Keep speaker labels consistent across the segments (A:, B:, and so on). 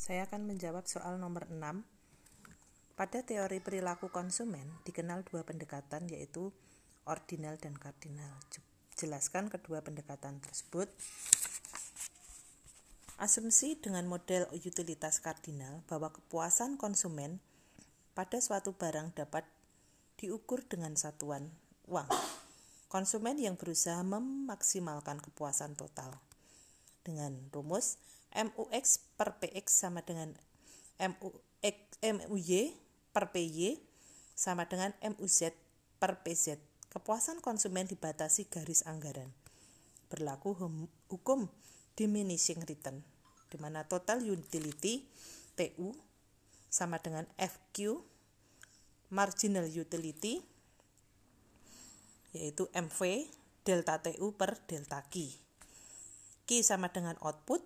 A: Saya akan menjawab soal nomor 6. Pada teori perilaku konsumen dikenal dua pendekatan yaitu ordinal dan kardinal. Jelaskan kedua pendekatan tersebut. Asumsi dengan model utilitas kardinal bahwa kepuasan konsumen pada suatu barang dapat diukur dengan satuan uang. Konsumen yang berusaha memaksimalkan kepuasan total dengan rumus MUX per PX sama dengan MUX, MUY per PY sama dengan MUZ per PZ. Kepuasan konsumen dibatasi garis anggaran. Berlaku hukum diminishing return, di mana total utility TU sama dengan FQ marginal utility yaitu MV delta TU per delta Q. Q sama dengan output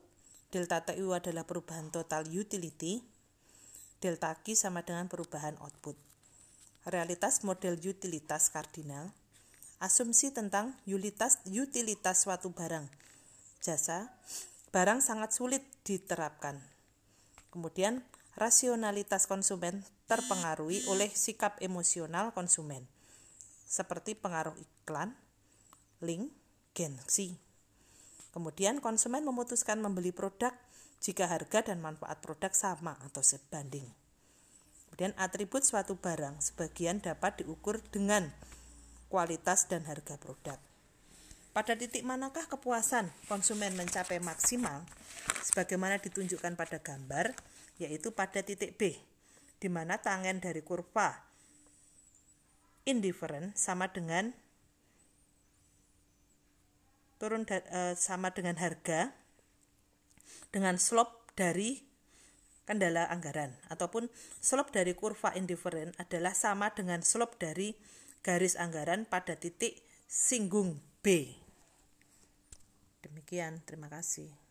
A: Delta TU adalah perubahan total utility. Delta Q sama dengan perubahan output. Realitas model utilitas kardinal. Asumsi tentang utilitas, utilitas suatu barang. Jasa, barang sangat sulit diterapkan. Kemudian, rasionalitas konsumen terpengaruhi oleh sikap emosional konsumen, seperti pengaruh iklan, link, gengsi. Kemudian konsumen memutuskan membeli produk jika harga dan manfaat produk sama atau sebanding. Kemudian atribut suatu barang sebagian dapat diukur dengan kualitas dan harga produk. Pada titik manakah kepuasan konsumen mencapai maksimal sebagaimana ditunjukkan pada gambar yaitu pada titik B di mana tangen dari kurva indifferent sama dengan turun uh, sama dengan harga dengan slope dari kendala anggaran ataupun slope dari kurva indifferent adalah sama dengan slope dari garis anggaran pada titik singgung B. Demikian, terima kasih.